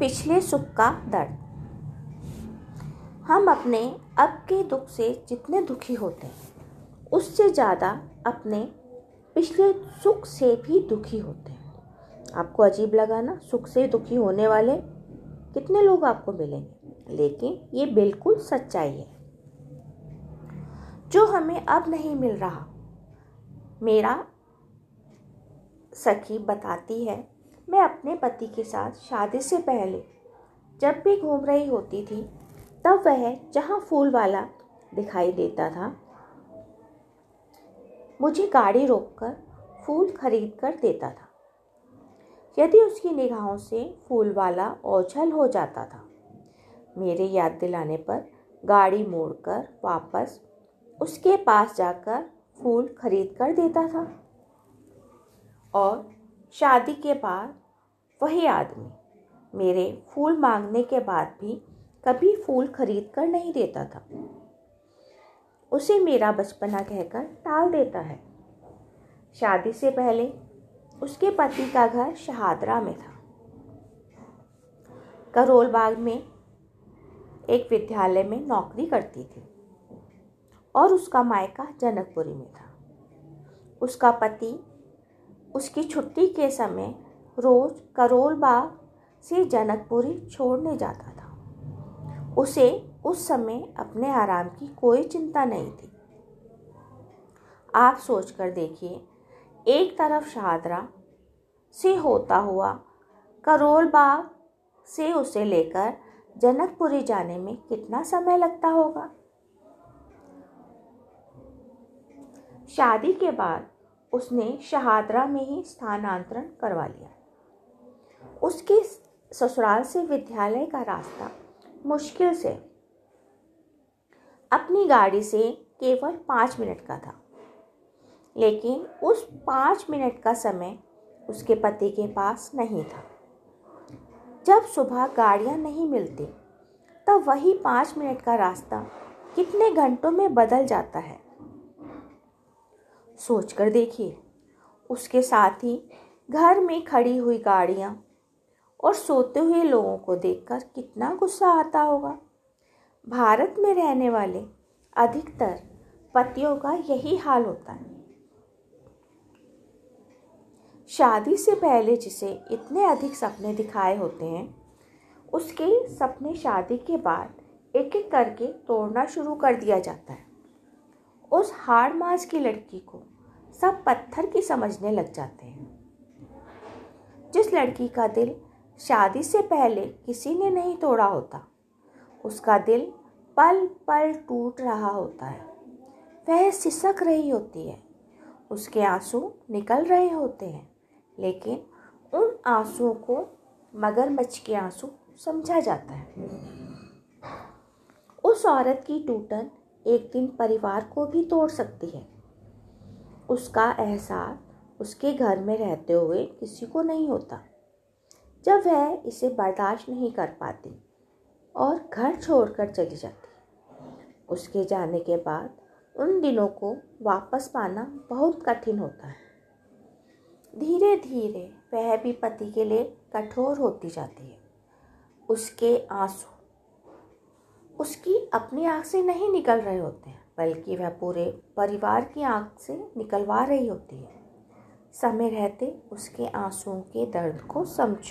पिछले सुख का दर्द। हम अपने अब के दुख से जितने दुखी होते हैं, उससे ज़्यादा अपने पिछले सुख से भी दुखी होते हैं। आपको अजीब लगा ना, सुख से दुखी होने वाले कितने लोग आपको मिलेंगे? लेकिन ये बिल्कुल सच्चाई है। जो हमें अब नहीं मिल रहा, मेरा सखी बताती है मैं अपने पति के साथ शादी से पहले जब भी घूम रही होती थी, तब वह जहाँ फूल वाला दिखाई देता था, मुझे गाड़ी रोककर फूल खरीद कर देता था। यदि उसकी निगाहों से फूल वाला ओझल हो जाता था, मेरे याद दिलाने पर गाड़ी मोड़कर वापस उसके पास जाकर फूल खरीद कर देता था और शादी के बाद वही आदमी। मेरे फूल मांगने के बाद भी कभी फूल खरीद कर नहीं देता था। उसे मेरा बचपना कहकर टाल देता है। शादी से पहले उसके पति का घर शहादरा में था। करोल बाग में एक विद्यालय में नौकरी करती थी और उसका मायका जनकपुरी में था। उसका पति उसकी छुट्टी के समय रोज करोल बाग से जनकपुरी छोड़ने जाता था। उसे उस समय अपने आराम की कोई चिंता नहीं थी। आप सोच कर देखिए, एक तरफ़ शाहदरा से होता हुआ करोल बाग से उसे लेकर जनकपुरी जाने में कितना समय लगता होगा? शादी के बाद उसने शहादरा में ही स्थानांतरण करवा लिया। उसके ससुराल से विद्यालय का रास्ता मुश्किल से। अपनी गाड़ी से केवल पाँच मिनट का था। लेकिन उस पाँच मिनट का समय उसके पति के पास नहीं था। जब सुबह गाड़ियाँ नहीं मिलती, तब वही पाँच मिनट का रास्ता कितने घंटों में बदल जाता है? सोच कर देखिए, उसके साथ ही घर में खड़ी हुई गाड़ियाँ और सोते हुए लोगों को देखकर कितना गुस्सा आता होगा। भारत में रहने वाले अधिकतर पतियों का यही हाल होता है। शादी से पहले जिसे इतने अधिक सपने दिखाए होते हैं, उसके सपने शादी के बाद एक एक करके तोड़ना शुरू कर दिया जाता है। उस हाड़ मास की लड़की को सब पत्थर की समझने लग जाते हैं। जिस लड़की का दिल शादी से पहले किसी ने नहीं तोड़ा होता। उसका दिल पल पल टूट रहा होता है। वह सिसक रही होती है। उसके आँसू निकल रहे होते हैं, लेकिन उन आंसुओं को मगरमच्छ के आँसू समझा जाता है। उस औरत की टूटन एक दिन परिवार को भी तोड़ सकती है। उसका एहसास उसके घर में रहते हुए किसी को नहीं होता। जब वह इसे बर्दाश्त नहीं कर पाती और घर छोड़कर चली जाती। उसके जाने के बाद उन दिनों को वापस पाना बहुत कठिन होता है। धीरे धीरे वह भी पति के लिए कठोर होती जाती है। उसके आँसू, उसकी अपनी आँख से नहीं निकल रहे होते हैं बल्कि वह पूरे परिवार की आँख से निकलवा रही होती है। समय रहते उसके आंसुओं के दर्द को समझ